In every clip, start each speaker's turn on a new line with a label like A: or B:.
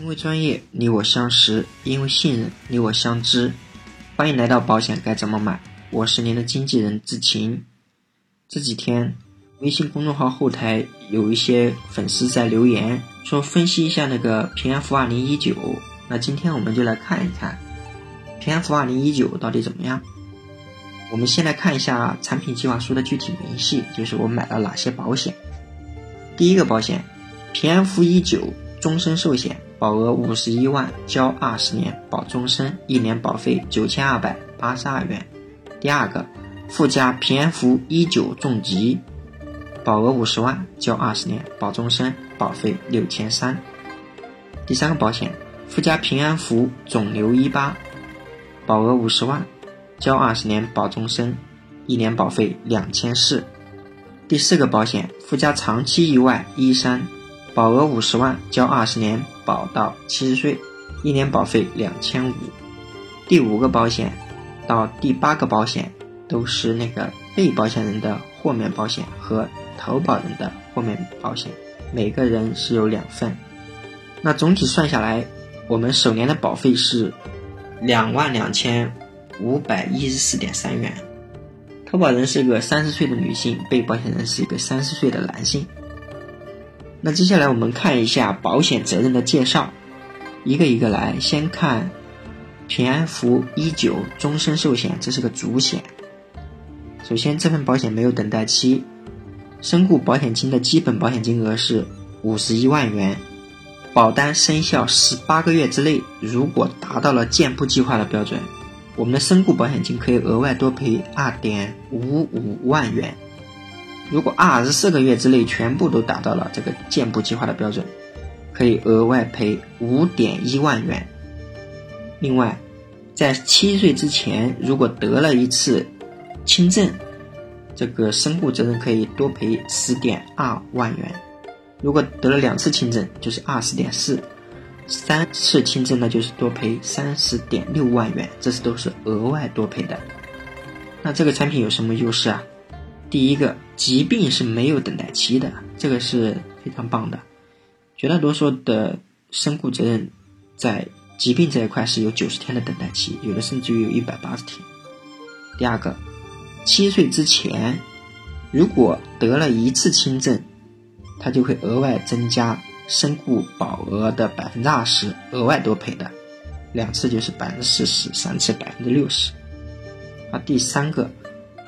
A: 因为专业，你我相识；因为信任，你我相知。欢迎来到保险该怎么买？我是您的经纪人志晴。这几天，微信公众号后台有一些粉丝在留言，说分析一下那个平安福二零一九。那今天我们就来看一看平安福二零一九到底怎么样。我们先来看一下产品计划书的具体明细，就是我买了哪些保险。第一个保险，平安福一九终身寿险。保额五十一万，交二十年，保终身，一年保费九千二百八十二元。第二个，附加平安福一九重疾，保额五十万，交二十年，保终身，保费六千三。第三个保险，附加平安福肿瘤一八，保额五十万，交二十年，保终身，一年保费两千四。第四个保险，附加长期意外一三。保额五十万，交二十年，保到七十岁，一年保费两千五。第五个保险到第八个保险都是那个被保险人的豁免保险和投保人的豁免保险，每个人是有两份。那总体算下来，我们首年的保费是两万两千五百一十四点三元。投保人是一个三十岁的女性，被保险人是一个三十岁的男性。那接下来我们看一下保险责任的介绍，一个一个来。先看平安福一九终身寿险，这是个主险。首先，这份保险没有等待期，身故保险金的基本保险金额是五十一万元。保单生效十八个月之内，如果达到了健步计划的标准，我们的身故保险金可以额外多赔二点五五万元。如果二十四个月之内全部都达到了这个健步计划的标准，可以额外赔五点一万元。另外，在七岁之前，如果得了一次轻症，这个身故责任可以多赔十点二万元。如果得了两次轻症，就是二十点四；三次轻症呢，就是多赔三十点六万元，这是都是额外多赔的。那这个产品有什么优势啊？第一个疾病是没有等待期的，这个是非常棒的。绝大多数的身故责任在疾病这一块是有九十天的等待期，有的甚至于有一百八十天。第二个，七岁之前如果得了一次轻症，它就会额外增加身故保额的百分之二十，额外多赔的。两次就是百分之四十，三次百分之六十。啊，第三个。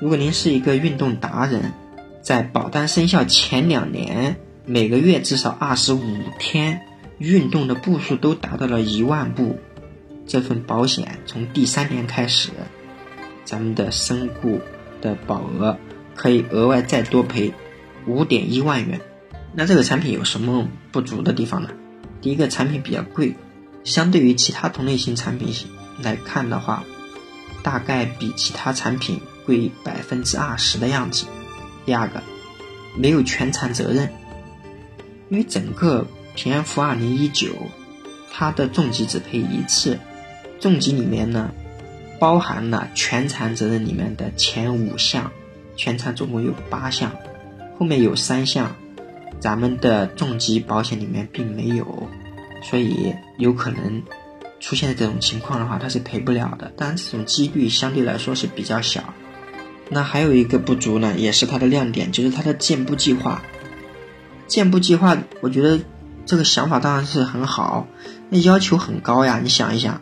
A: 如果您是一个运动达人，在保单生效前两年，每个月至少二十五天运动的步数都达到了一万步，这份保险从第三年开始，咱们的身故的保额可以额外再多赔五点一万元。那这个产品有什么不足的地方呢？第一个，产品比较贵，相对于其他同类型产品来看的话，大概比其他产品。贵百分之二十的样子。第二个，没有全残责任，因为整个平安福二零一九，它的重疾只赔一次，重疾里面呢，包含了全残责任里面的前五项，全残总共有八项，后面有三项，咱们的重疾保险里面并没有，所以有可能出现这种情况的话，它是赔不了的。当然，这种几率相对来说是比较小。那还有一个不足呢，也是它的亮点，就是它的健步计划。健步计划，我觉得这个想法当然是很好，那要求很高呀。你想一想，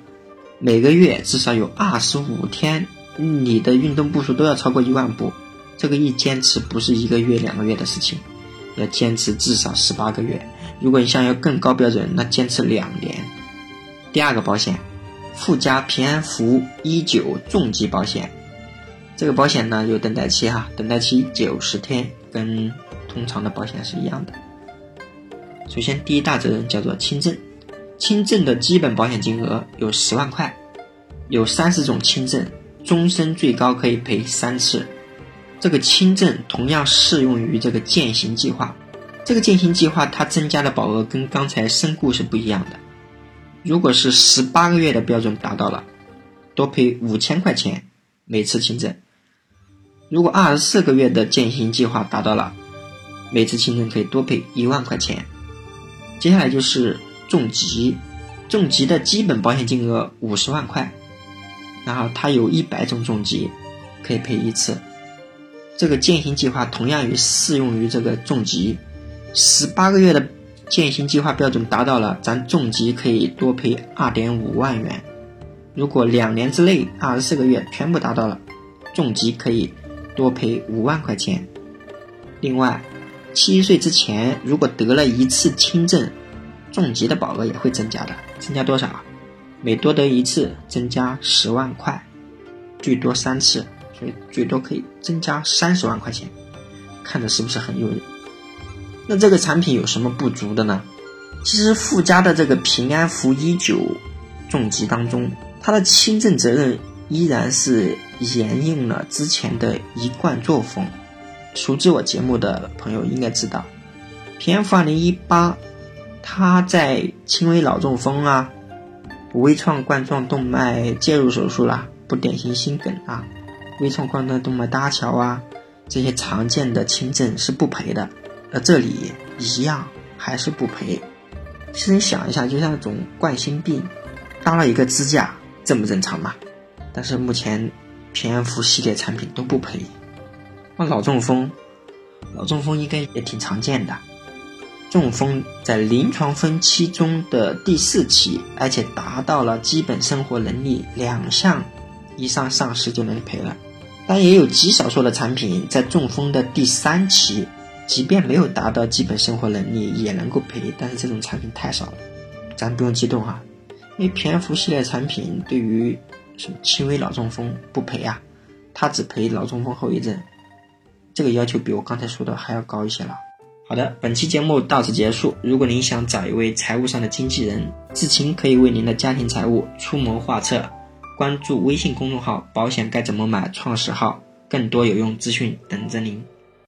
A: 每个月至少有二十五天，你的运动步数都要超过一万步，这个一坚持不是一个月两个月的事情，要坚持至少十八个月。如果你想要更高标准，那坚持两年。第二个保险，附加平安福一九重疾保险。这个保险呢有等待期哈，等待期九十天，跟通常的保险是一样的。首先，第一大责任叫做轻症，轻症的基本保险金额有十万块，有三十种轻症，终身最高可以赔三次。这个轻症同样适用于这个健行计划，这个健行计划它增加的保额跟刚才身故是不一样的。如果是十八个月的标准达到了，多赔五千块钱每次轻症。如果二十四个月的践行计划达到了，每次轻症可以多赔一万块钱。接下来就是重疾，重疾的基本保险金额五十万块，然后它有一百种重疾可以赔一次。这个践行计划同样于适用于这个重疾，十八个月的践行计划标准达到了，咱重疾可以多赔二点五万元。如果两年之内二十四个月全部达到了，重疾可以多赔五万块钱。另外，七岁之前如果得了一次轻症，重疾的保额也会增加的，增加多少？每多得一次，增加十万块，最多三次。所以最多可以增加三十万块钱，看着是不是很诱人？那这个产品有什么不足的呢？其实附加的这个平安福一九重疾当中，它的轻症责任依然是沿用了之前的一贯作风。熟知我节目的朋友应该知道，平安福二零一八，它在轻微脑中风啊、微创冠状动脉介入手术啦、不典型心梗啊。微创冠状动脉搭桥啊，这些常见的轻症是不赔的，而这里一样还是不赔。其实你想一下，就像那种冠心病搭了一个支架，正不正常嘛？但是目前平安福系列产品都不赔。那脑中风，脑中风应该也挺常见的，中风在临床分期中的第四期，而且达到了基本生活能力两项以上丧失就能赔了。但也有极少数的产品在中风的第三期，即便没有达到基本生活能力也能够赔，但是这种产品太少了，咱不用激动哈，因为平安福系列产品对于什么轻微脑中风不赔啊，他只赔脑中风后遗症，这个要求比我刚才说的还要高一些了。好的，本期节目到此结束。如果您想找一位财务上的经纪人，志勤可以为您的家庭财务出谋划策。关注微信公众号“保险该怎么买”创始号，更多有用资讯等着您。